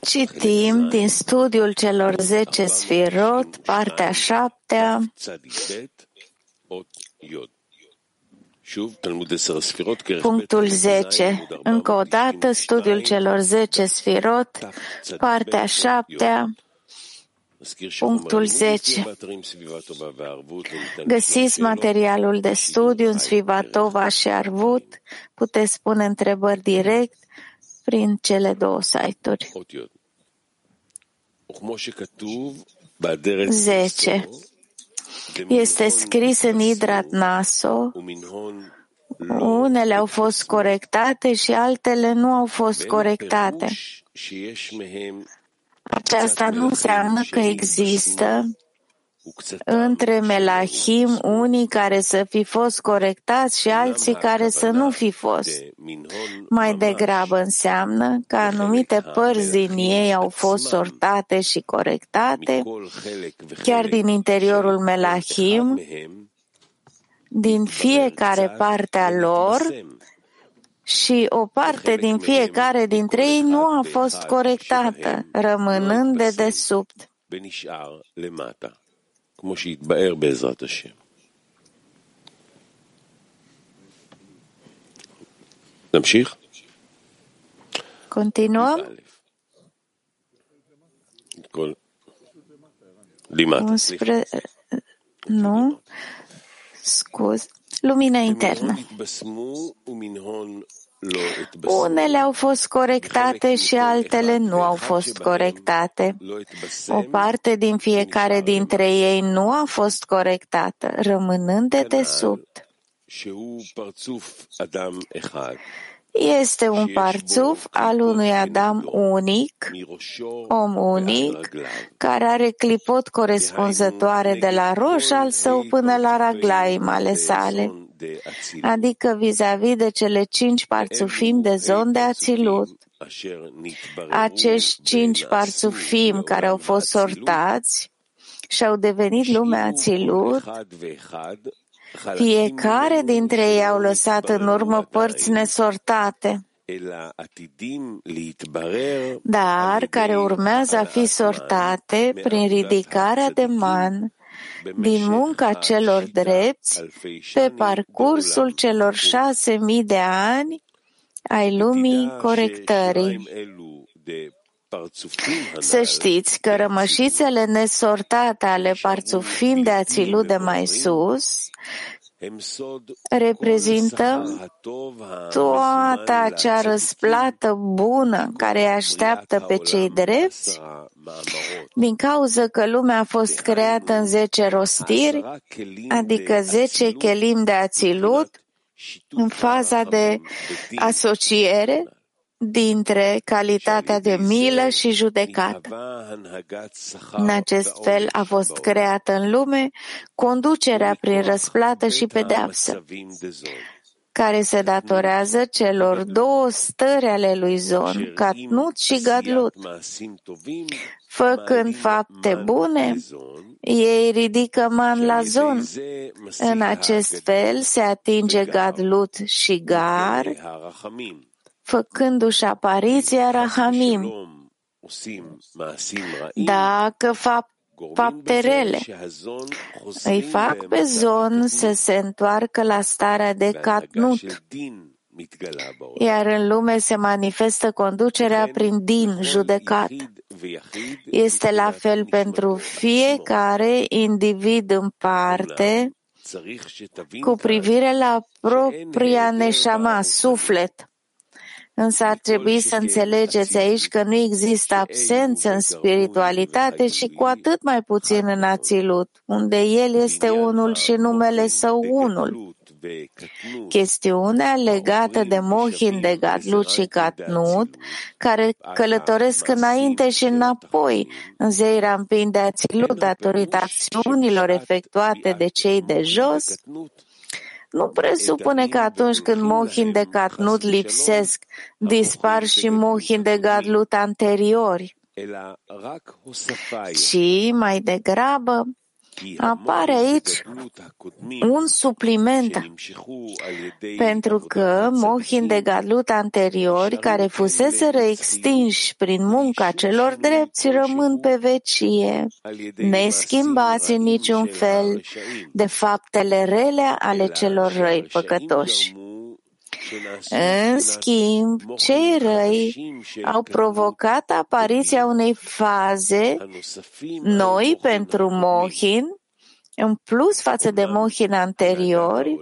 Citim din studiul celor zece sfirot, partea șaptea, Punctul 10. Încă o dată, studiul celor 10 sfirot, partea 7, punctul 10. Găsiți materialul de studiu în Svivatova și Arvut. Puteți pune întrebări direct prin cele două site-uri. 10. Este scris în Idrat Naso, unele au fost corectate și altele nu au fost corectate. Aceasta nu înseamnă că există între melahim unii care să fi fost corectați și alții care să nu fi fost. Mai degrabă înseamnă că anumite părți din ei au fost sortate și corectate, chiar din interiorul melahim, din fiecare parte a lor, și o parte din fiecare dintre ei nu a fost corectată, rămânând de desubt. Continuăm? Limata. 11... Nu. Scuz lumina internă. Unele au fost corectate și altele nu au fost corectate. O parte din fiecare dintre ei nu a fost corectată, rămânând de desubt. Este un parțuf al unui Adam unic, om unic, care are clipot corespunzătoare de la roș al său până la raglaim ale sale. adică vis-a-vis de cele cinci parțufim de zon de ațilut. Acești cinci parțufim care au fost sortați și au devenit lumea ațilut, fiecare dintre ei au lăsat în urmă părți nesortate, dar care urmează a fi sortate prin ridicarea de man din munca celor drepți pe parcursul celor șase mii de ani ai lumii corectării. Să știți că rămășițele nesortate ale parțufim de ațilut de mai sus reprezintă toată acea răsplată bună care îi așteaptă pe cei drepți din cauza că lumea a fost creată în zece rostiri, adică zece chelim de ațilut, în faza de asociere dintre calitatea de milă și judecată. În acest fel a fost creată în lume conducerea prin răsplată și pedeapsă care se datorează celor două stări ale lui Zon, Catnut și Gadlut. Făcând fapte bune, ei ridică man la Zon. În acest fel se atinge Gadlut și Gar, făcându-și apariția Rahamim. Dacă fapt fapte rele. Îi fac pe zon să se întoarcă la starea de catnut, iar în lume se manifestă conducerea prin din, judecat. Este la fel pentru fiecare individ în parte, cu privire la propria neșama, suflet. Însă ar trebui să înțelegeți aici că nu există absență în spiritualitate și cu atât mai puțin în Ațilut, unde El este unul și numele Său unul. Chestiunea legată de Mohin de Gadlut și Gatnut, care călătoresc înainte și înapoi în zei rampin de Ațilut datorită acțiunilor efectuate de cei de jos, nu presupune că atunci când mohin de catnut lipsesc, dispar și mohin de gadlut anteriori, ci mai degrabă apare aici un supliment, pentru că mohin de gadlut anteriori, care fusese extinși prin munca celor drepți, rămân pe vecie, neschimbați în niciun fel de faptele rele ale celor răi păcătoși. În schimb, cei răi au provocat apariția unei faze noi pentru Mohin, în plus față de Mohin anteriori,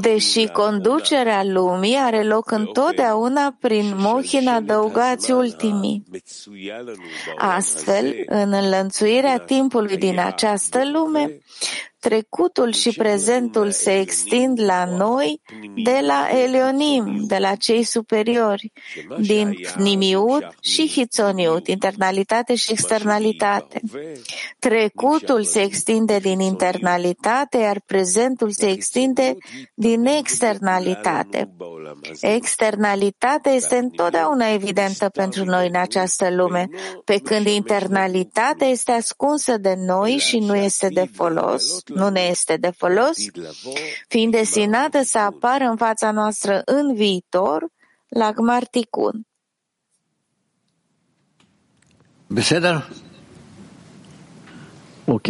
deși conducerea lumii are loc întotdeauna prin mohin adăugați ultimii. Astfel, în înlănțuirea timpului din această lume, trecutul și prezentul se extind la noi de la Elionim, de la cei superiori, din Nimiut și Hitzoniut, internalitate și externalitate. Trecutul se extinde din internalitate, iar prezentul se extinde din externalitate. Externalitatea este întotdeauna evidentă pentru noi în această lume, pe când internalitatea este ascunsă de noi și nu este de folos, nu ne este de folos, fiind destinată să apară în fața noastră în viitor la Gmarticun. Beseder? Ok.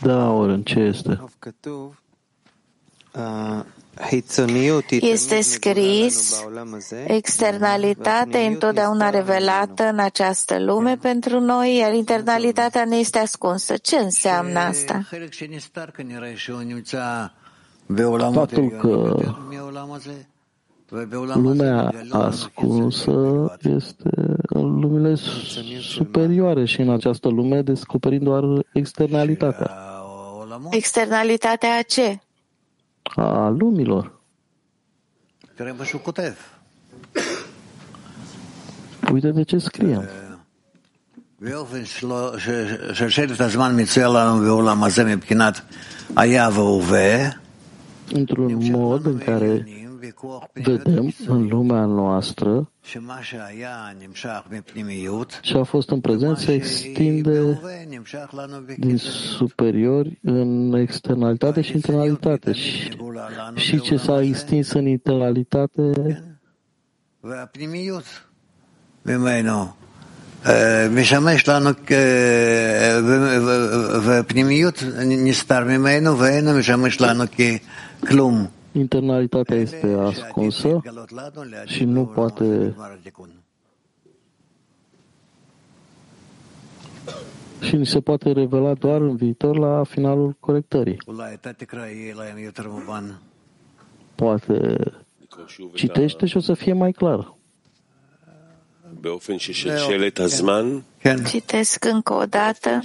Da, Oren, ce este? Uh, este scris, externalitatea întotdeauna revelată în această lume pentru noi, iar internalitatea ne este ascunsă. Ce înseamnă asta? Faptul că lumea ascunsă este în lumile superioare și în această lume descoperim doar externalitatea. Externalitatea a ce? A lumilor. Uite de ce scriem. ששלט הזמן מצויר לנו בעולם הזה מבחינת היה והווה, Într-un mod în care vedem în lumea noastră și a fost în prezent se extinde din superiori în externalitate și internalitate și, și ce s-a extins în internalitate משמש לנו, והפנימיות נסתר ממנו ואינו משמש לנו ככלום. internalitatea este ascunsă și nu poate și ni se poate revela doar în viitor la finalul corectării. Poate citește și o să fie mai clar. Citesc încă o dată.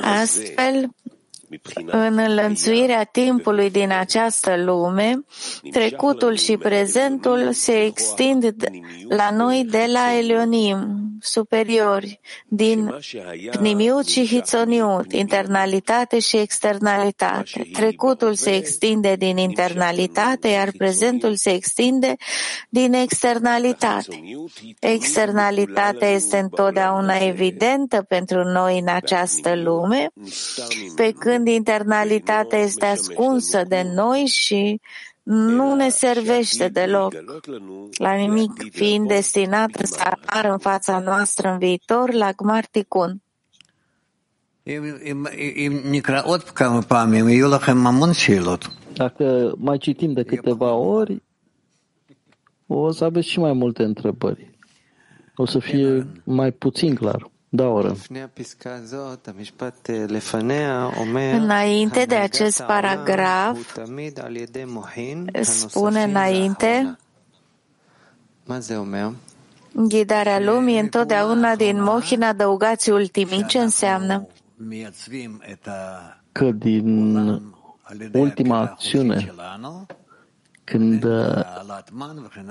Astfel, în înlănțuirea timpului din această lume, trecutul și prezentul se extind la noi de la Elionim, superiori, din Pnimiut și Hitzoniut, internalitate și externalitate. Trecutul se extinde din internalitate, iar prezentul se extinde din externalitate. Externalitatea este întotdeauna evidentă pentru noi în această lume, pe când când internalitatea este ascunsă de noi și nu ne servește deloc la nimic, fiind destinată să apară în fața noastră în viitor la Gmarticun. Dacă mai citim de câteva ori, o să aveți și mai multe întrebări. O să fie mai puțin clar. Da, oră. Înainte de acest paragraf, spune înainte, ghidarea lumii întotdeauna din mohin adăugați ultimii. Ce înseamnă? Că din ultima acțiune când uh,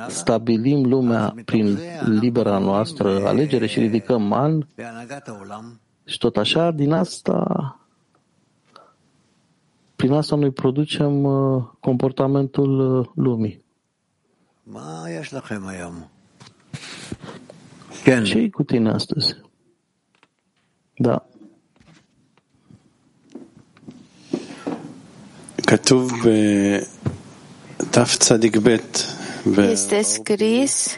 stabilim lumea prin libera noastră alegere și ridicăm man, și tot așa, din asta, prin asta noi producem uh, comportamentul uh, lumii. ce cu tine astăzi? Da. Este scris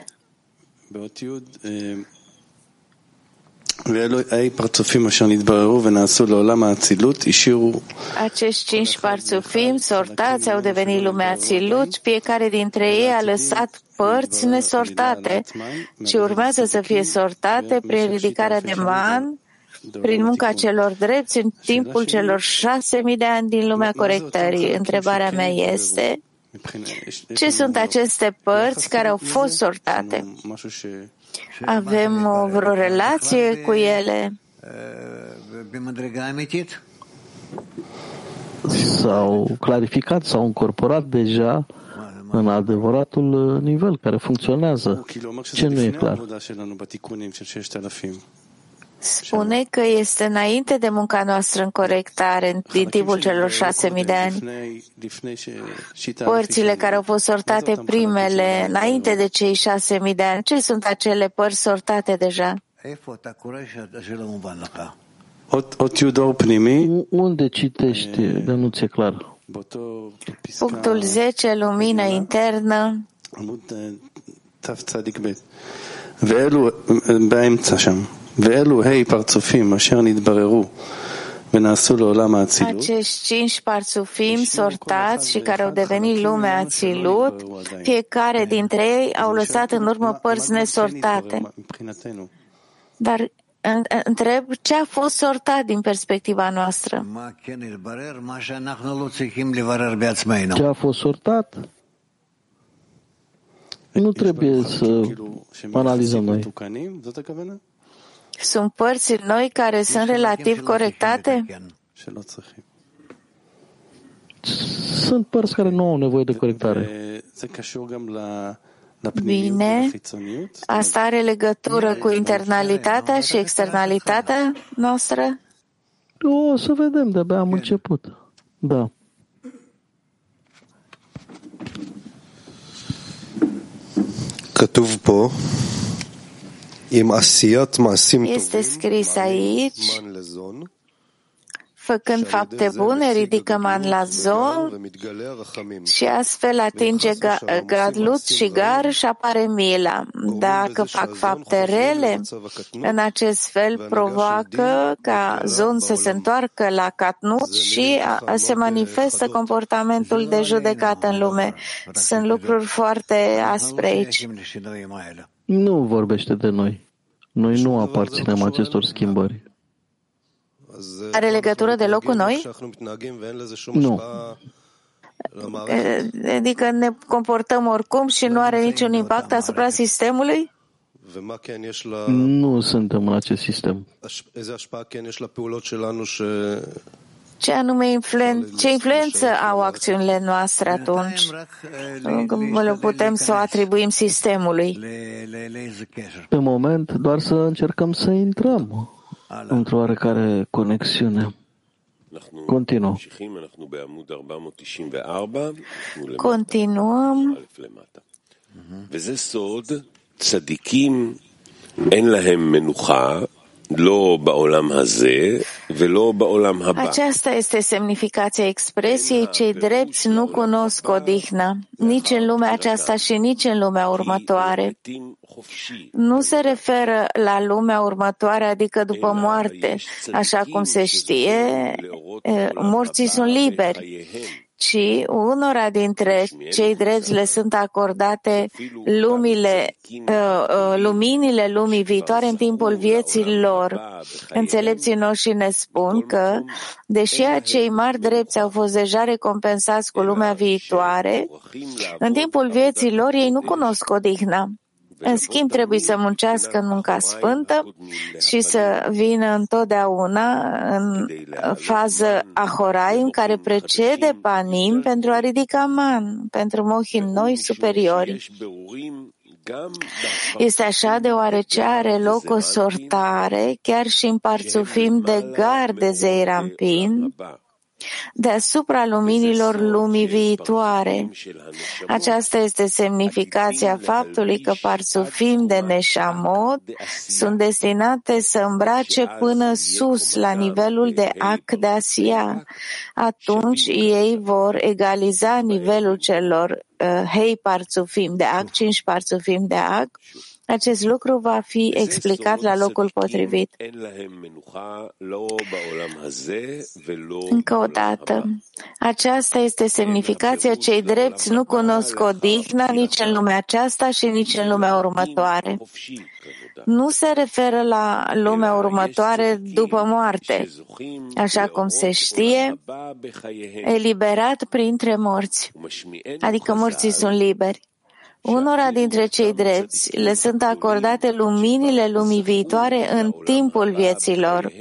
acești cinci parțufim sortați au devenit lumea Ațilut, fiecare dintre ei a lăsat părți nesortate, ci urmează să fie sortate prin ridicarea de man, prin munca celor drepți în timpul celor șase mii de ani din lumea corectării. Întrebarea mea este, ce sunt aceste părți care au fost sortate? Avem o vreo relație cu ele? S-au clarificat, s-au incorporat deja în adevăratul nivel care funcționează. Ce nu e clar? spune că este înainte de munca noastră în corectare din timpul celor șase mii de ani. Părțile care au fost sortate primele, înainte de cei șase mii de ani, ce sunt acele părți sortate deja? Unde citești, de nu ți-e clar? Punctul 10, lumină internă. באמצע שם. ואלו ה' פרצופים אשר נתבררו ונעשו לעולם האצילות. Acești cinci parțufim sortați și care au devenit lumea ațilut, fiecare dintre ei au lăsat în urmă părți nesortate. Dar întreb ce a fost sortat din perspectiva noastră. Ce a fost sortat? Nu trebuie să analizăm noi. Sunt părți noi care sunt relativ corectate? Sunt părți care nu au nevoie de corectare. Bine, asta are legătură cu internalitatea și externalitatea noastră? O să vedem, de-abia am început. Da. כתוב פה este scris aici, făcând fapte bune, ridică man la zon și astfel atinge gradlut și gar și apare mila. Dacă fac fapte rele, în acest fel provoacă ca zon să se întoarcă la catnut și se manifestă comportamentul de judecată în lume. Sunt lucruri foarte aspre aici. Nu vorbește de noi. Noi nu aparținem acestor schimbări. Are legătură deloc cu noi? Nu. Adică ne comportăm oricum și nu are niciun impact asupra sistemului? Nu suntem în acest sistem Ce anume influen- ce influență au acțiunile noastre atunci? Le putem să o atribuim sistemului. Pe moment, doar să încercăm să intrăm într-o oarecare conexiune. Continuă. Continuăm. וזה סוד, צדיקים אין להם מנוחה aceasta este semnificația expresiei cei drepți nu cunosc odihnă, nici în lumea aceasta și nici în lumea următoare. Nu se referă la lumea următoare, adică după moarte. Așa cum se știe, morții sunt liberi, ci unora dintre cei drepți le sunt acordate lumile, uh, uh, luminile lumii viitoare în timpul vieții lor. Înțelepții noștri ne spun că, deși acei mari drepți au fost deja recompensați cu lumea viitoare, în timpul vieții lor ei nu cunosc odihna. În schimb, trebuie să muncească în munca sfântă și să vină întotdeauna în fază ahorai în care precede panim pentru a ridica man, pentru mohin noi superiori. Este așa deoarece are loc o sortare chiar și în parțufim de gar de Zeirampin, deasupra luminilor lumii viitoare. Aceasta este semnificația faptului că parsufim de neșamot sunt destinate să îmbrace până sus, la nivelul de ac de Asia. Atunci ei vor egaliza nivelul celor uh, hei parțufim de ac, cinci parțufim de ac, acest lucru va fi explicat la locul potrivit. Încă o dată, aceasta este semnificația cei drepți nu cunosc odihna nici în lumea aceasta și nici în lumea următoare. Nu se referă la lumea următoare după moarte, așa cum se știe, eliberat printre morți, adică morții sunt liberi. Unora dintre cei drepți le sunt acordate luminile lumii viitoare în timpul vieților.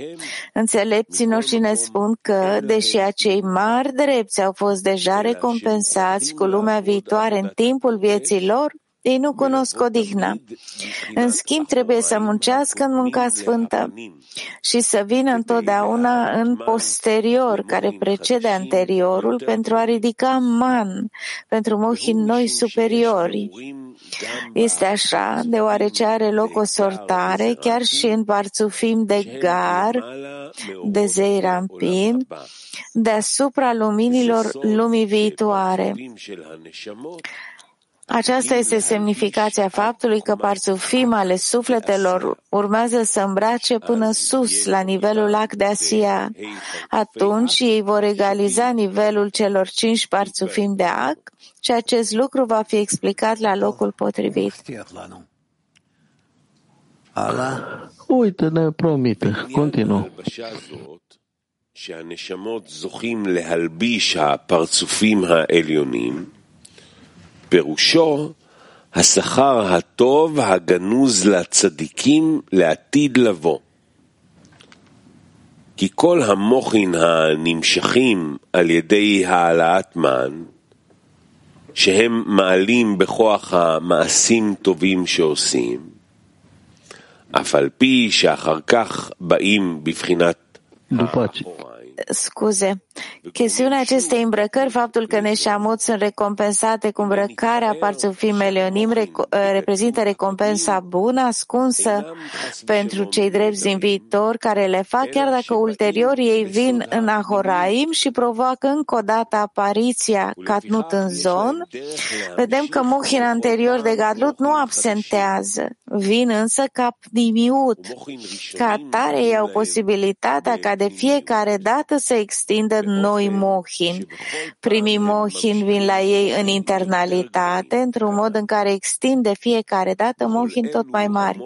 Înțelepții noștri ne spun că, deși acei mari drepți au fost deja recompensați cu lumea viitoare în timpul vieții lor, ei nu cunosc odihna. În schimb, trebuie să muncească în munca sfântă și să vină întotdeauna în posterior, care precede anteriorul, pentru a ridica man, pentru mohi noi superiori. Este așa, deoarece are loc o sortare chiar și în parțufim de gar, de zei rampim, deasupra luminilor lumii viitoare. Aceasta este semnificația faptului că parsufim ale sufletelor urmează să îmbrace până sus, la nivelul lac de Asia. Atunci ei vor egaliza nivelul celor cinci parsufim de ac și acest lucru va fi explicat la locul potrivit. Uite, ne promite. Continuă. שהנשמות זוכים להלביש הפרצופים העליונים פירושו השכר הטוב הגנוז לצדיקים לעתיד לבוא. כי כל המוחין הנמשכים על ידי העלאת מן, שהם מעלים בכוח המעשים טובים שעושים, אף על פי שאחר כך באים בבחינת scuze. Chestiunea acestei îmbrăcări, faptul că neșamot sunt recompensate cu îmbrăcarea parțufim melionim, rec- reprezintă recompensa bună, ascunsă pentru cei drepți din viitor, care le fac, chiar dacă ulterior ei vin în Ahoraim și provoacă încă o dată apariția Catnut în zon, vedem că muhin anterior de Gadlut nu absentează, vin însă ca dimiut. Ca atare ei au posibilitatea ca de fiecare dată să extindă noi mohin. Primii mohin vin la ei în internalitate, într-un mod în care extinde fiecare dată mohin tot mai mari.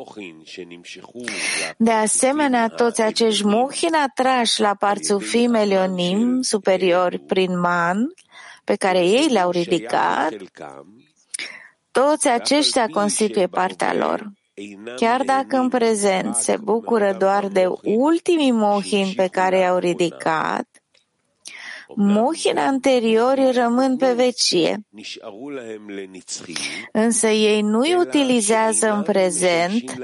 De asemenea, toți acești mohin atrași la parțufim elionim superiori prin man, pe care ei le-au ridicat, toți aceștia constituie partea lor. Chiar dacă în prezent se bucură doar de ultimii mohin pe care i-au ridicat, mohin anteriori rămân pe vecie. Însă ei nu-i utilizează în prezent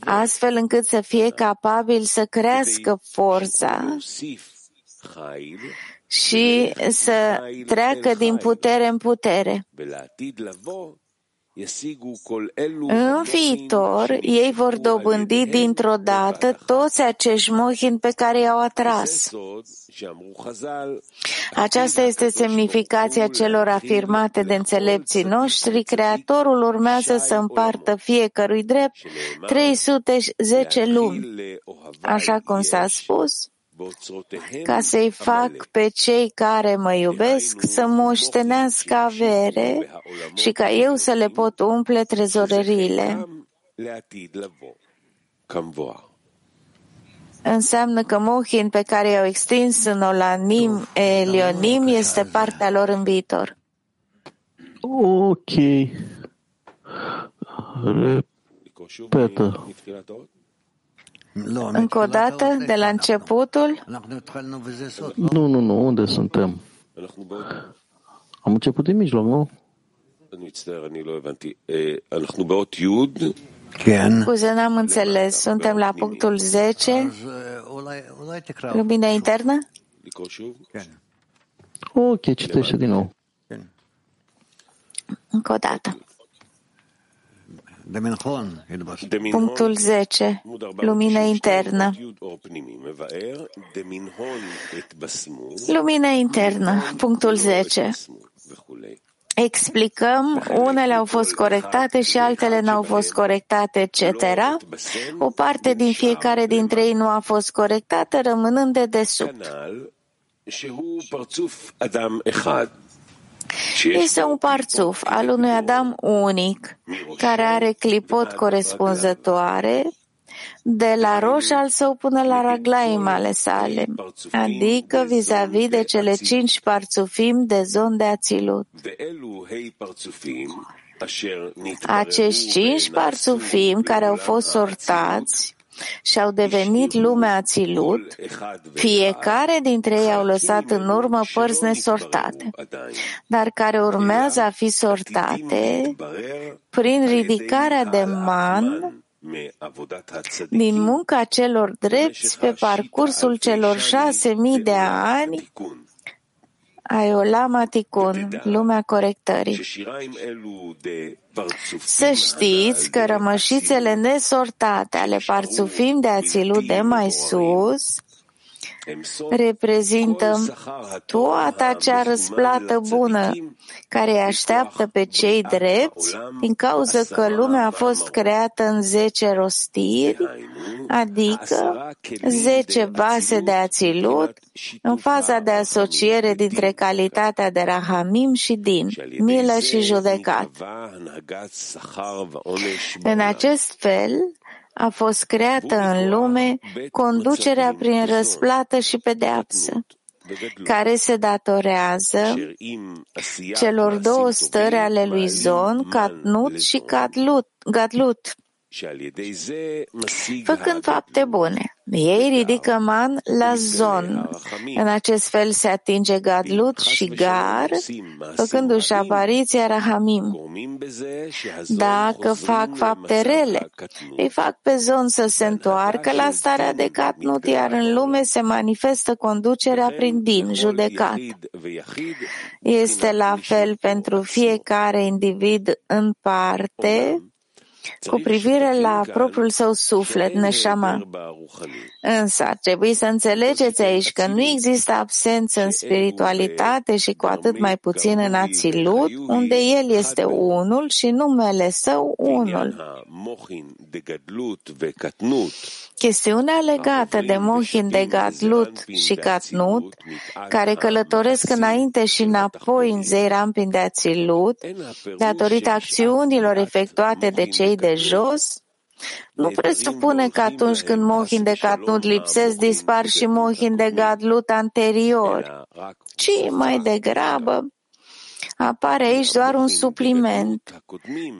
astfel încât să fie capabili să crească forța și să treacă din putere în putere. În viitor, ei vor dobândi dintr-o dată toți acești mohin pe care i-au atras. Aceasta este semnificația celor afirmate de înțelepții noștri. Creatorul urmează să împartă fiecărui drept 310 lumi. Așa cum s-a spus, ca să-i fac pe cei care mă iubesc să moștenească avere și ca eu să le pot umple trezorăriile. Înseamnă că mohin pe care i-au extins în Olanim Elionim este partea lor în viitor. Ok. Repetă. Încă o dată, de la începutul? Nu, nu, nu. Unde suntem? Am început din mijloc, nu? Scuze, n-am înțeles. Suntem la punctul 10. Lumina internă? Ok, citește din nou. Încă o dată. Punctul 10. Lumină internă. Lumină internă. Punctul 10. Explicăm, unele au fost corectate și altele n-au fost corectate, etc. O parte din fiecare dintre ei nu a fost corectată, rămânând de desubt. Este un parțuf al unui Adam unic, care are clipot corespunzătoare, de la roș al său până la raglaimale sale, adică vis-a-vis de cele cinci parțufim de zon de ațilut. Acești cinci parțufim care au fost sortați și au devenit lumea ațilut, fiecare dintre ei au lăsat în urmă părți nesortate, dar care urmează a fi sortate prin ridicarea de man din munca celor drepți pe parcursul celor șase mii de ani Aiolam Aticun, lumea corectării. Să știți că rămășițele nesortate ale parțufim de ațilut de mai sus reprezintă toată acea răsplată bună care îi așteaptă pe cei drepți din cauza că lumea a fost creată în zece rostiri, adică zece vase de ațilut în faza de asociere dintre calitatea de rahamim și din, milă și judecat. În acest fel, a fost creată în lume conducerea prin răsplată și pedeapsă, care se datorează celor două stări ale lui Zon, Catnut și Gadlut, Gadlut făcând fapte bune. Ei ridică man la zon. În acest fel se atinge Gadlut și Gar, făcându-și apariția Rahamim. Dacă fac fapte rele, îi fac pe zon să se întoarcă la starea de Catnut, iar în lume se manifestă conducerea prin din, judecat. Este la fel pentru fiecare individ în parte, cu privire la propriul său suflet, neșama. Însă ar trebui să înțelegeți aici că nu există absență în spiritualitate și cu atât mai puțin în ațilut, unde el este unul și numele său unul. Chestiunea legată de Mohin de Gadlut și Katnut, care călătoresc înainte și înapoi în Zeirampin de Ațilut, datorită acțiunilor efectuate de cei de jos, nu presupune că atunci când Mohin de Katnut lipsesc, dispar și Mohin de Gadlut anterior, ci mai degrabă apare aici doar un supliment,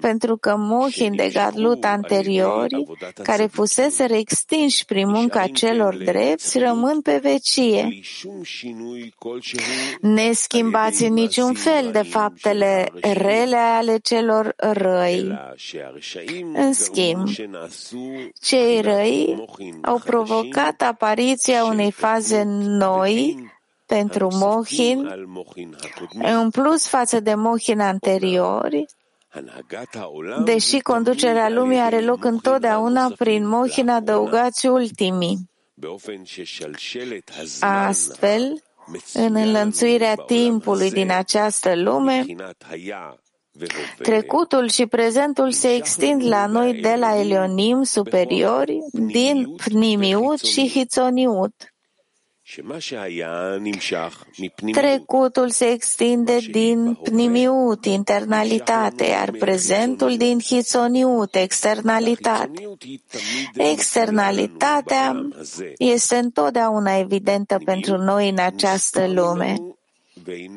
pentru că mohin de gadlut anteriori, care fusese extinși prin munca celor drepți, rămân pe vecie. Neschimbați în niciun fel de faptele rele ale celor răi. În schimb, cei răi au provocat apariția unei faze noi pentru Mohin, în plus față de Mohin anteriori, deși conducerea lumii are loc întotdeauna prin Mohin adăugați ultimii. Astfel, în înlănțuirea timpului din această lume, Trecutul și prezentul se extind la noi de la Elionim superiori, din Pnimiut și Hitzoniut. Trecutul se extinde din pnimiut, internalitate, iar prezentul din hițoniut, externalitate. Externalitatea este întotdeauna evidentă pentru noi în această lume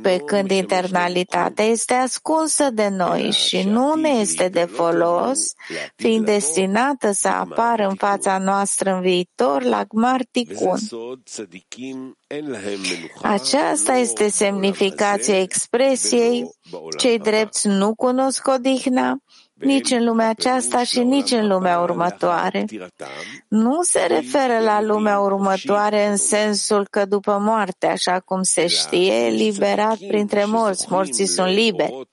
pe când internalitatea este ascunsă de noi și nu ne este de folos, fiind destinată să apară în fața noastră în viitor la Gmarticun. Aceasta este semnificația expresiei cei drepți nu cunosc odihna, nici în lumea aceasta și nici în lumea următoare. Nu se referă la lumea următoare în sensul că după moarte, așa cum se știe, liberat printre morți, morții sunt liberi.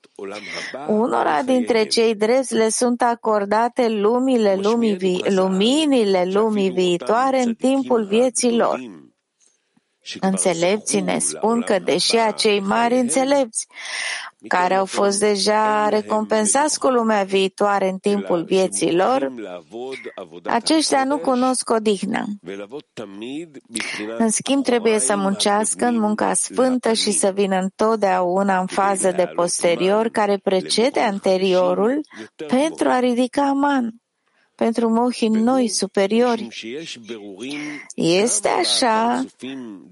Unora dintre cei drepți le sunt acordate lumile lumii vi- luminile lumii viitoare în timpul vieții lor. Înțelepții ne spun că, deși acei mari înțelepți care au fost deja recompensați cu lumea viitoare în timpul vieții lor, aceștia nu cunosc odihnă. În schimb, trebuie să muncească în munca sfântă și să vină întotdeauna în fază de posterior care precede anteriorul pentru a ridica man pentru mohi noi superiori. Este așa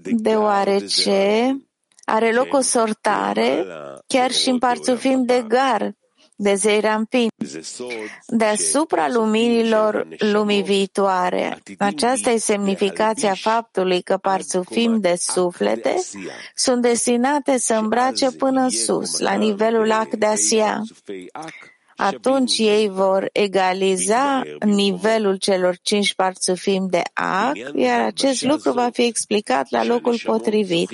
deoarece are loc o sortare chiar și în parțufim de gar, de zeirampin, deasupra luminilor lumii viitoare. Aceasta e semnificația faptului că parțufim de suflete sunt destinate să îmbrace până în sus, la nivelul ac de Asia atunci ei vor egaliza nivelul celor cinci parțufim de ac, iar acest lucru va fi explicat la locul potrivit.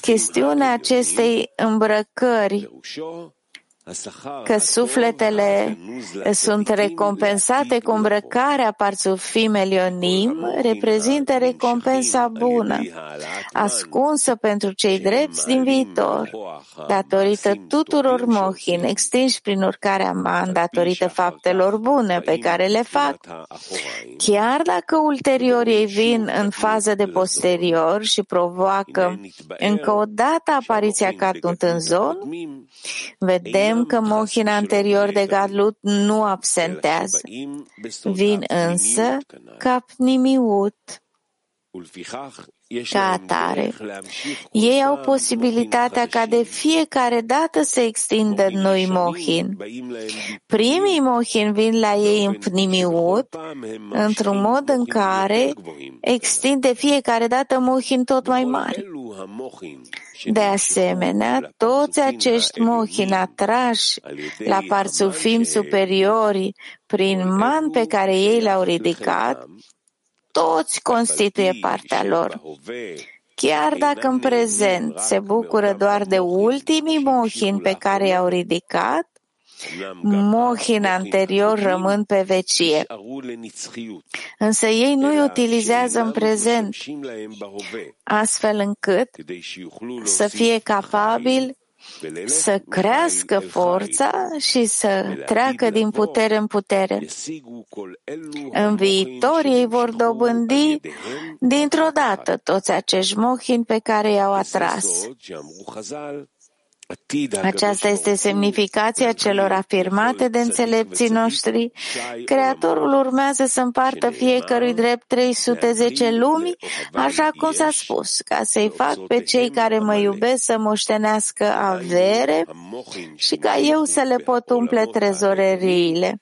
Chestiunea acestei îmbrăcări că sufletele sunt recompensate cu îmbrăcarea parțufim elionim, reprezintă recompensa bună, ascunsă pentru cei drepți din viitor, datorită tuturor mohin, extinși prin urcarea man, datorită faptelor bune pe care le fac, chiar dacă ulterior ei vin în fază de posterior și provoacă încă o dată apariția Catnunt în zon, vedem vedem că mohin anterior de Gadlut nu absentează. Vin însă ca pnimiut. Ca atare, ei au posibilitatea ca de fiecare dată să extindă noi mohin. Primii mohin vin la ei în pnimiut, într-un mod în care extinde fiecare dată mohin tot mai mari. De asemenea, toți acești mohin atrași la parțufim superiori prin man pe care ei l-au ridicat, toți constituie partea lor. Chiar dacă în prezent se bucură doar de ultimii mohin pe care i-au ridicat, mohin anterior rămân pe vecie. Însă ei nu îi utilizează în prezent, astfel încât să fie capabil să crească forța și să treacă din putere în putere. În viitor ei vor dobândi dintr-o dată toți acești mohin pe care i-au atras. Aceasta este semnificația celor afirmate de înțelepții noștri. Creatorul urmează să împartă fiecărui drept 310 lumi, așa cum s-a spus, ca să-i fac pe cei care mă iubesc să moștenească avere și ca eu să le pot umple trezoreriile.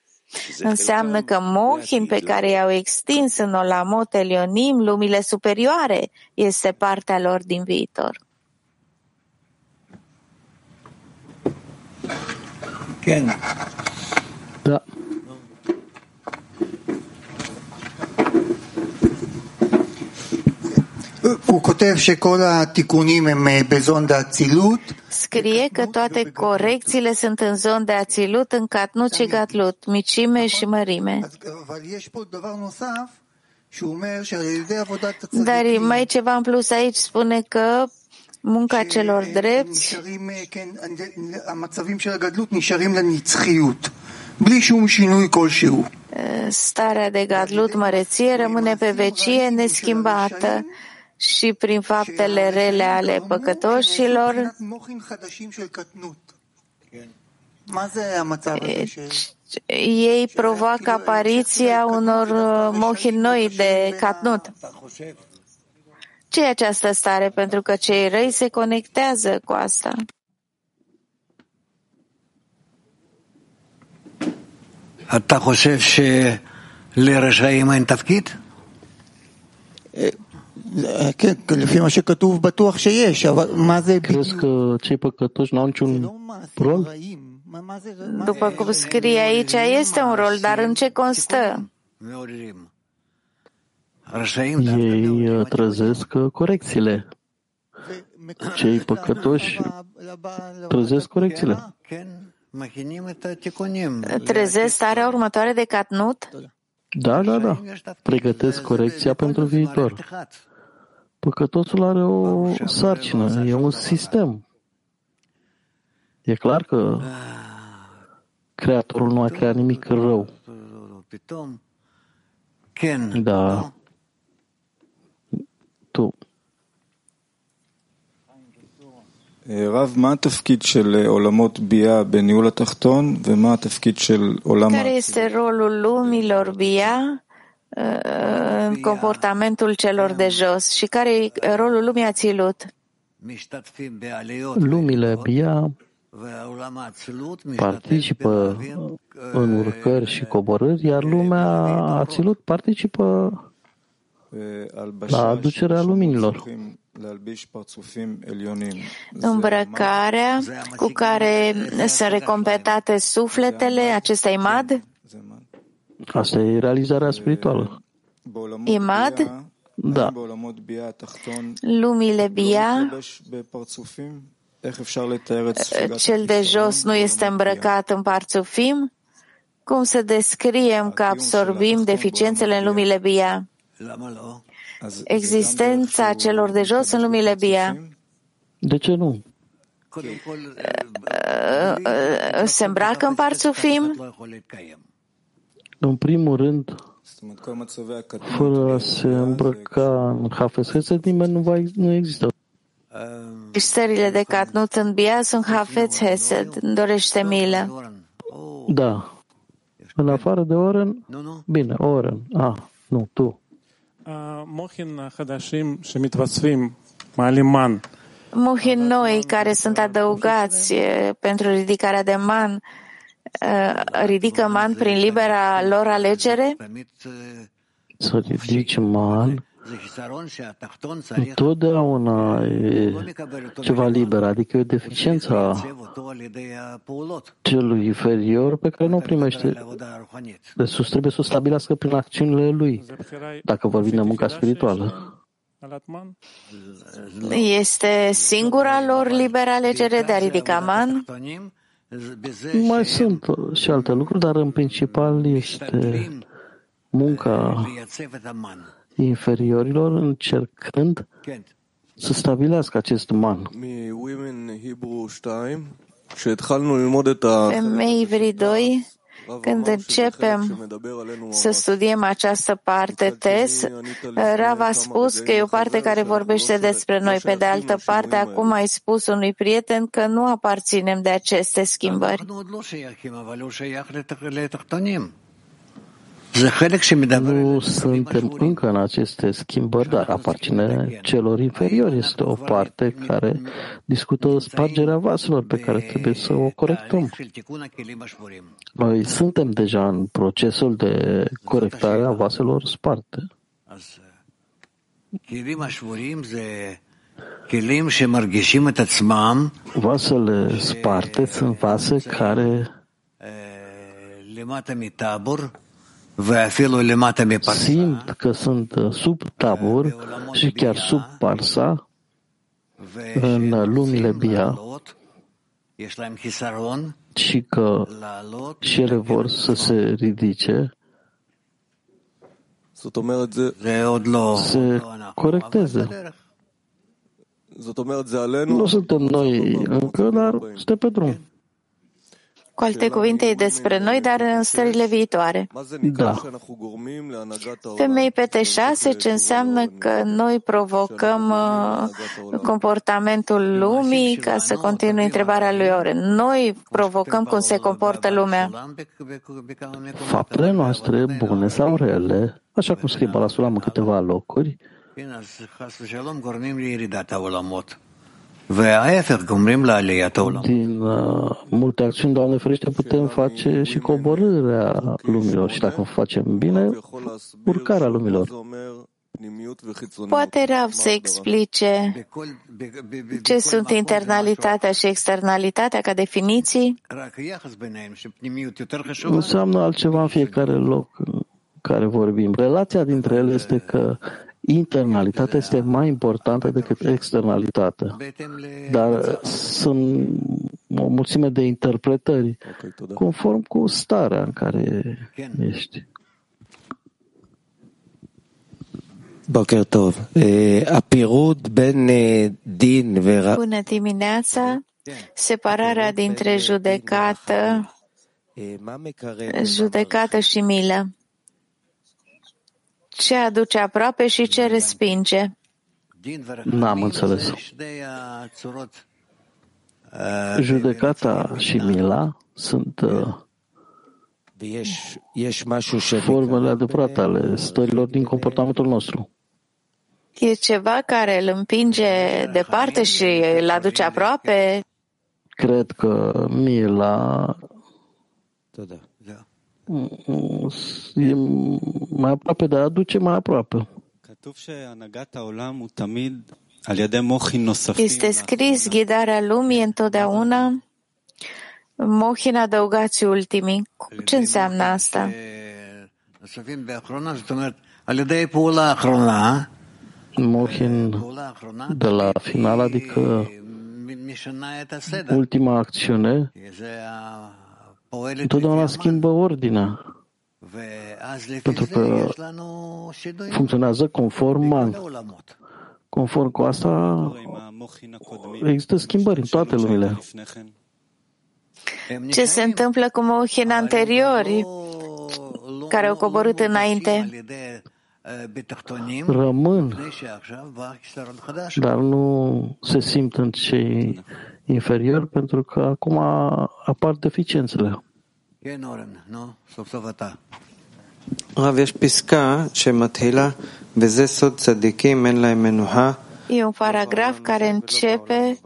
Înseamnă că mohin pe care i-au extins în Olamot Elionim, lumile superioare, este partea lor din viitor. כן. Da. הוא כותב שכל התיקונים הם בזון דאצילות. Scrie că toate corecțiile sunt în zon de ațilut, în catnut și gatlut, micime și mărime. Dar mai e ceva în plus aici, spune că munca celor drepți. starea de gadlut măreție rămâne pe vecie neschimbată și prin faptele rele ale păcătoșilor. Ei provoacă apariția unor mohin noi de catnut Ce e această stare? Pentru că cei răi se conectează cu asta. אתה חושב שלרשעים אין תפקיד? כן, לפי מה שכתוב בטוח שיש, אבל מה זה... Crezi că cei păcătoși n-au niciun rol? După cum scrie aici, este un rol, dar în ce constă? Ei trezesc corecțiile. Cei păcătoși trezesc corecțiile. Trezesc starea următoare de catnut? Da, da, da. Pregătesc corecția pentru viitor. Păcătosul are o sarcină, e un sistem. E clar că Creatorul nu a creat nimic rău. Da. Tu. רב, מה התפקיד של עולמות ביאה בניהול התחתון ומה התפקיד של עולם... Care este rolul lumilor Bia în comportamentul celor de jos și care e rolul lumii Ațilut? Lumile Bia participă în urcări și coborâri, iar lumea Ațilut participă la aducerea luminilor. Îmbrăcarea cu care sunt recompetate sufletele, acesta imad? Asta e realizarea spirituală. Imad? Da. Lumile Bia, cel de jos nu este îmbrăcat în parțufim? Cum să descriem că absorbim deficiențele în lumile Bia? Existența celor de jos în lumile Bia. De ce nu? Se îmbracă în parțufim? În primul rând, fără a se îmbrăca în Hafez Hesed, nimeni nu, va, nu există. Deci stările de catnut în Bia sunt Hafez Hesed, dorește milă. Da. În afară de Oren? Bine, Oren. Ah, nu, tu. Mohin noi care sunt adăugați pentru ridicarea de man, ridică man prin libera lor alegere? Să ridici man. Întotdeauna e ceva liber, adică e o deficiență a celui inferior pe care nu o primește de sus. Trebuie să o stabilească prin acțiunile lui, dacă vorbim de munca spirituală. Este singura lor liberă alegere de a ridica man? Mai sunt și alte lucruri, dar în principal este munca inferiorilor încercând să stabilească acest man. Femei Ivri 2, când începem să studiem această parte TES, Rav a spus că e o parte care vorbește despre noi. Pe de altă parte, acum ai spus unui prieten că nu aparținem de aceste schimbări. Nu suntem încă în aceste schimbări, dar aparține celor inferiori. Este o parte care discută spargerea vaselor pe care trebuie să o corectăm. Noi suntem deja în procesul de corectare a vaselor sparte. Vasele sparte sunt vase care simt că sunt sub tabur și chiar sub parsa în lumile Bia și că și ele vor să se ridice, se corecteze. Nu suntem noi încă, dar suntem pe drum. Cu alte cuvinte, e despre noi, dar în stările viitoare. Da. Femei pete 6, ce înseamnă că noi provocăm uh, comportamentul lumii ca să continue întrebarea lui Oren. Noi provocăm cum se comportă lumea. Faptele noastre, bune sau rele, așa cum scrie Balasulam în câteva locuri, din uh, multe acțiuni, Doamne ferește, putem face și coborârea lumilor și dacă facem bine, urcarea lumilor. Poate Rav să explice ce sunt internalitatea și externalitatea ca definiții? Înseamnă altceva în fiecare loc în care vorbim. Relația dintre ele este că internalitatea este mai importantă decât externalitatea. Dar sunt o mulțime de interpretări conform cu starea în care ești. Boker Tov. Apirud ben din vera... Bună dimineața! Separarea dintre judecată, judecată și milă. Ce aduce aproape și ce respinge? N-am înțeles. Judecata și mila sunt uh, formele adevărate ale stărilor din comportamentul nostru. E ceva care îl împinge departe și îl aduce aproape? Cred că mila e mai aproape, dar aduce mai aproape. Este scris ghidarea lumii întotdeauna mohin adăugați ultimii. Ce înseamnă asta? Mohin de la final, adică ultima acțiune, întotdeauna schimbă ordinea. Pentru că funcționează conform man. Conform cu asta, există schimbări în toate lumile. Ce se întâmplă cu mohin anteriori care au coborât înainte? Rămân, dar nu se simt în cei inferiori pentru că acum apar deficiențele. רב, יש פסקה שמתחילה, וזה סוד צדיקים, אין להם מנוחה. E un paragraf care începe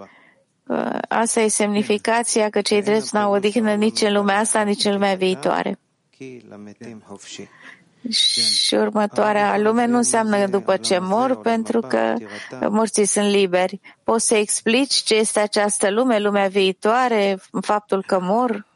Asta e semnificația că cei drepți n-au odihnă nici în lumea asta, nici în lumea viitoare. Și următoarea lume nu înseamnă după ce mor, pentru că morții sunt liberi. Poți să explici ce este această lume, lumea viitoare, faptul că mor?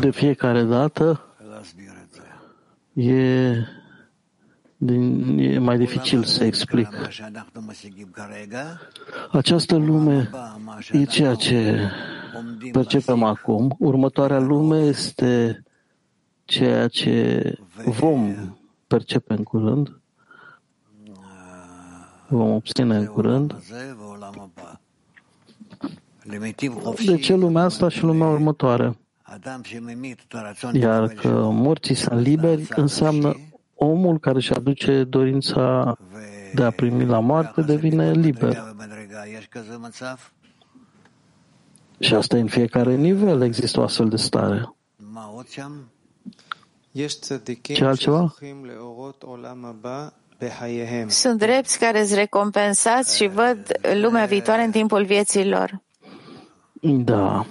De fiecare dată e, din, e mai dificil să explic. Această lume e ceea ce percepem acum. Următoarea lume este ceea ce vom percepe în curând. Vom obține în curând. De ce lumea asta și lumea următoare? Iar că morții sunt liberi înseamnă omul care își aduce dorința de a primi la moarte devine liber. Și asta în fiecare nivel există o astfel de stare. Ce altceva? Sunt drepți care îți recompensați și văd lumea viitoare în timpul vieții lor. Da.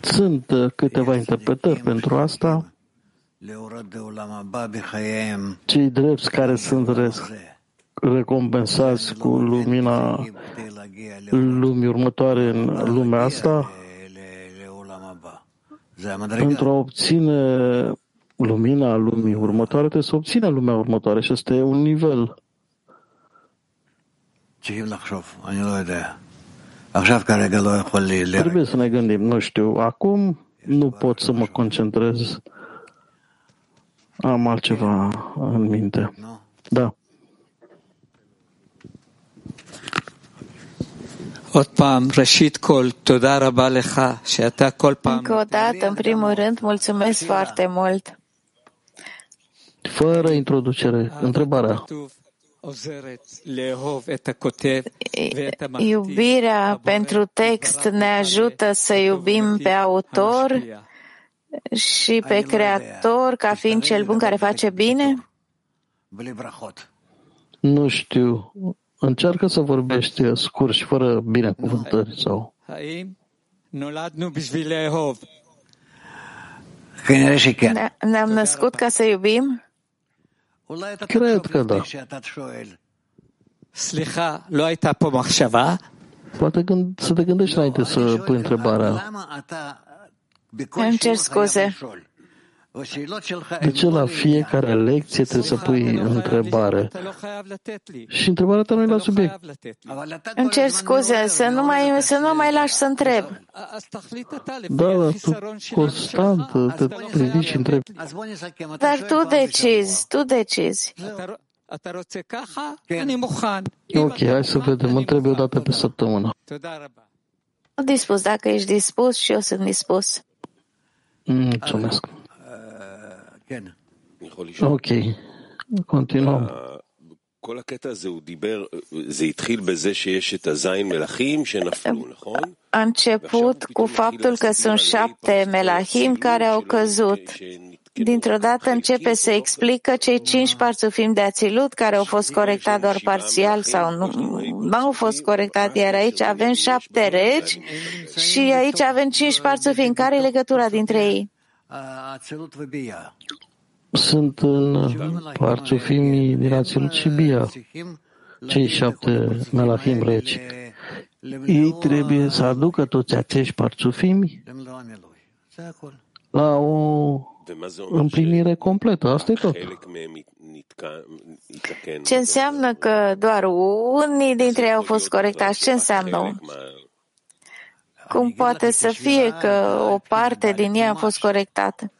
Sunt câteva interpretări pentru asta. Cei drepți care sunt recompensați cu lumina lumii următoare în lumea asta, pentru a obține lumina lumii următoare, trebuie să obține lumea următoare și este un nivel. Trebuie să ne gândim, nu știu, acum nu pot să mă concentrez. Am altceva în minte. Da. Încă o dată, în primul rând, mulțumesc foarte mult. Fără introducere, întrebarea. Iubirea pentru text ne ajută să iubim pe autor și pe creator ca fiind cel bun care face bine? Nu știu. Încearcă să vorbești scurt și fără binecuvântări sau... Ne-am născut ca să iubim? Cred că da. Poate când, să te gândești înainte să pui întrebarea. Îmi cer scuze. De ce la fiecare lecție trebuie să pui întrebare? Și întrebarea ta nu e la subiect. Îmi cer scuze, să nu mai, să nu mai lași să întreb. Da, dar tu constant te ridici și întrebi. Dar tu decizi, tu decizi. Ok, hai să vedem. Întreb o dată pe săptămână. Dispus, dacă ești dispus și eu sunt dispus. Mulțumesc. Ok, continuăm. כל הקטע הזה הוא דיבר, זה התחיל בזה שיש את הזין מלכים שנפלו, נכון? A început cu faptul că sunt șapte melahim care au căzut. Dintr-o dată începe să explică cei cinci parțufim de ațilut care au fost corectați doar parțial sau nu, nu au fost corectați, iar aici avem șapte regi și aici avem cinci parțufim. Care e legătura dintre ei? Sunt în parțufimii din Ațilut și Bia, cei șapte melahim regi. Ei trebuie să aducă toți acești parțufimi la o împlinire completă. Asta e tot. Ce înseamnă că doar unii dintre ei au fost corectați? Ce înseamnă? Cum poate să fie că o parte din ei a fost corectată?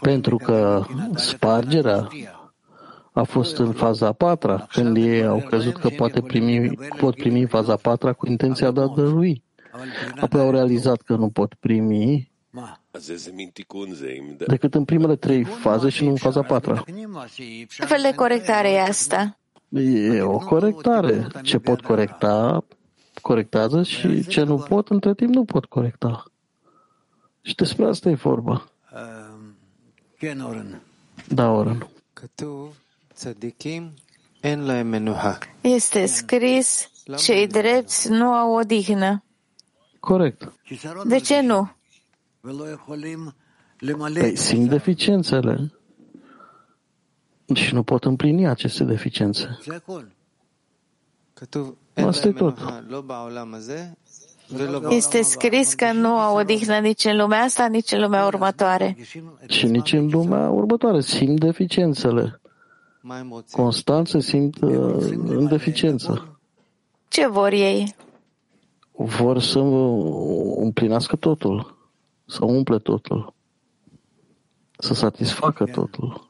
Pentru că spargerea a fost în faza a patra, când ei au crezut că poate primi, pot primi faza a patra cu intenția de a dărui. Apoi au realizat că nu pot primi decât în primele trei faze și nu în faza a patra. Ce fel de corectare e asta? E o corectare. Ce pot corecta, corectează și ce nu pot, între timp nu pot corecta. Și despre asta e vorba. Da, Oren. Este scris, cei drepți nu au odihnă. Corect. De ce nu? Păi simt deficiențele și nu pot împlini aceste deficiențe. Asta e tot. Este scris că nu au odihnă nici în lumea asta, nici în lumea următoare. Și nici în lumea următoare. Simt deficiențele. Constant se simt uh, în deficiență. Ce vor ei? Vor să împlinească totul, să umple totul, să satisfacă totul.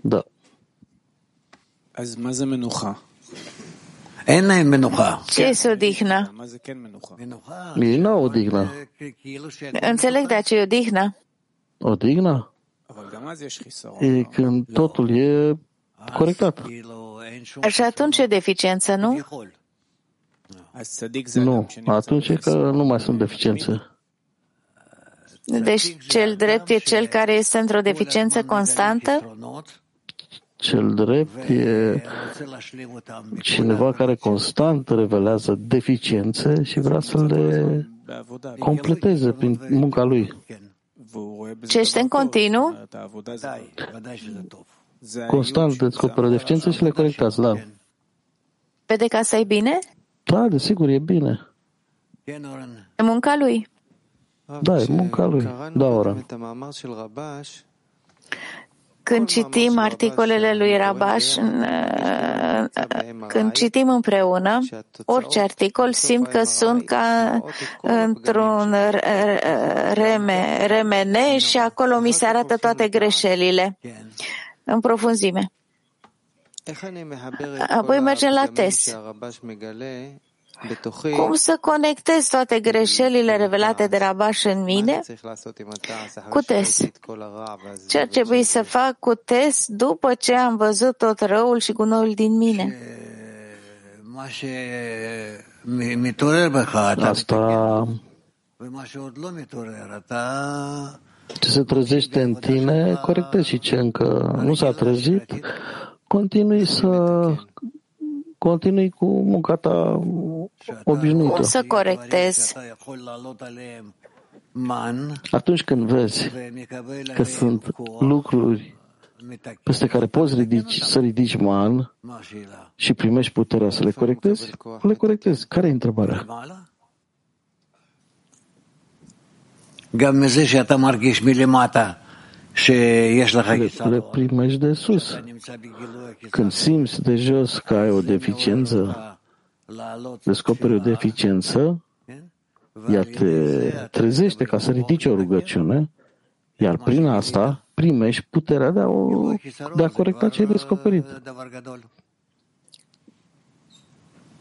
Da. אז מה זה מנוחה? Ce este odihnă? Ei nu au odihnă. Înțeleg, dar ce e odihnă? Odihnă? E când totul e corectat. Și atunci e deficiență, nu? Nu, atunci e că nu mai sunt deficiențe. Deci cel drept e cel care este într-o deficiență constantă? Cel drept e cineva care constant revelează deficiențe și vrea să le completeze prin munca lui. Ce este în continuu? Constant descoperă deficiențe și le corectează, da. Vede că să e bine? Da, desigur, e bine. E munca lui. Da, e munca lui. Da, ora. Când citim articolele lui Rabash, când citim împreună, orice articol, simt că sunt ca într-un reme, remene și acolo mi se arată toate greșelile. În profunzime. Apoi mergem la test. Cum să conectez toate greșelile revelate de Rabaș în mine? Cu test. Ce ar trebui să fac cu test după ce am văzut tot răul și gunoiul din mine? Asta ce se trezește în tine, corectezi și ce încă nu s-a trezit, continui să continui cu munca ta obișnuită. Cum să corectez? Atunci când vezi că sunt lucruri peste care poți ridici, să ridici man și primești puterea să le corectezi, le corectezi. Care e întrebarea? Gam meze și ata margheș milimata le, le primești de sus. Când simți de jos că ai o deficiență, descoperi o deficiență, ea te trezește ca să ridici o rugăciune, iar prin asta primești puterea de a, o, de a corecta ce ai descoperit.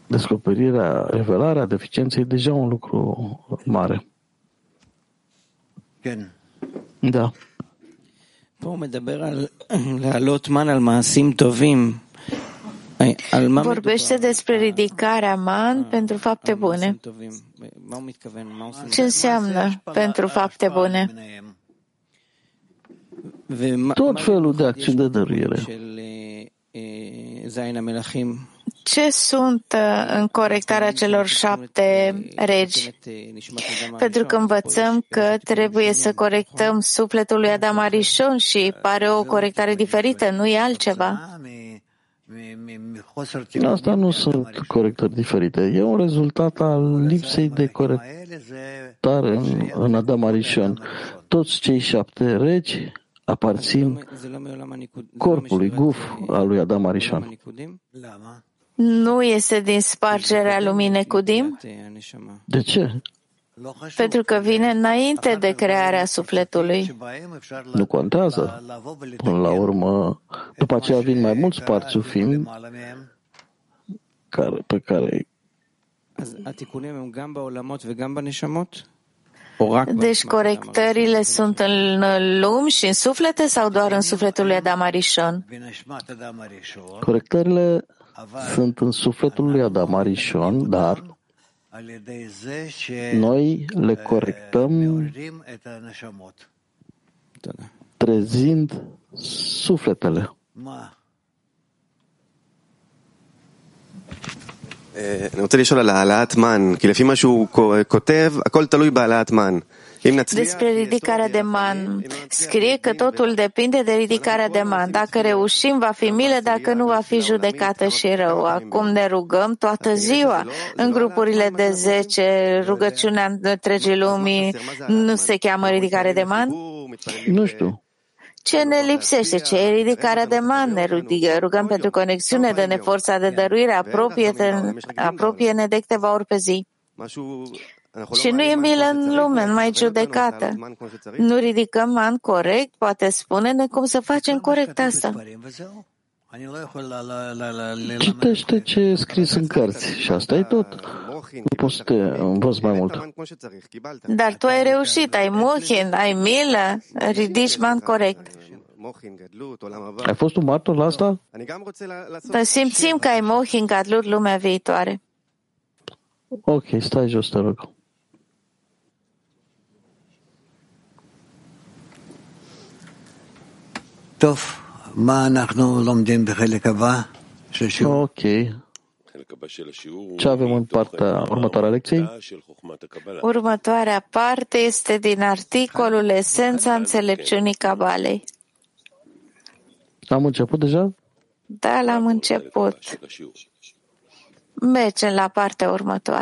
Descoperirea, revelarea deficienței e deja un lucru mare. Da. Vorbește despre ridicarea man pentru fapte bune. Ce înseamnă pentru fapte bune? Tot felul de acțiuni de dăruire. Ce sunt uh, în corectarea celor șapte regi? Pentru că învățăm că trebuie să corectăm sufletul lui Adam Arishon și pare o corectare diferită, nu e altceva. Asta nu sunt corectări diferite. E un rezultat al lipsei de corectare în, în Adam Arishon. Toți cei șapte regi aparțin corpului, guf al lui Adam Arishon. Nu este din spargerea lumii Necudim? De ce? Pentru că vine înainte de crearea sufletului. Nu contează. Până la urmă, după aceea vin mai mulți parțufim care, pe care deci corectările sunt în lumi și în suflete sau doar în sufletul lui Adam Arishon? Corectările sunt în sufletul lui Adam Arishon, dar noi le corectăm trezind sufletele. אני רוצה לשאול על העלאת מן, כי לפי מה שהוא כותב, הכל תלוי בהעלאת מן. Despre ridicarea de man. Scrie că totul depinde de ridicarea de man. Dacă reușim, va fi milă, dacă nu, va fi judecată și rău. Acum ne rugăm toată ziua în grupurile de 10, rugăciunea întregii lumii nu se cheamă ridicare de man? Nu știu. Ce ne lipsește? Ce e ridicarea de man? Ne rugăm pentru conexiune, dă-ne forța de dăruire, apropie-ne apropie de câteva ori pe zi. Și nu e milă în lume, nu mai judecată. Nu ridicăm man corect, poate spune-ne cum să facem corect asta. Citește ce e scris în cărți și asta e tot. Nu poți să te învăț mai mult. Dar tu ai reușit, ai mohin, ai milă, ridici man corect. Ai fost un martor la asta? Dar simțim că ai mohin gadlut lumea viitoare. Ok, stai jos, te rog. Ok. Ce avem în partea următoarea lecției? Următoarea parte este din articolul Esența înțelepciunii Cabalei. Am început deja? Da, l-am început. Mergem la partea următoare.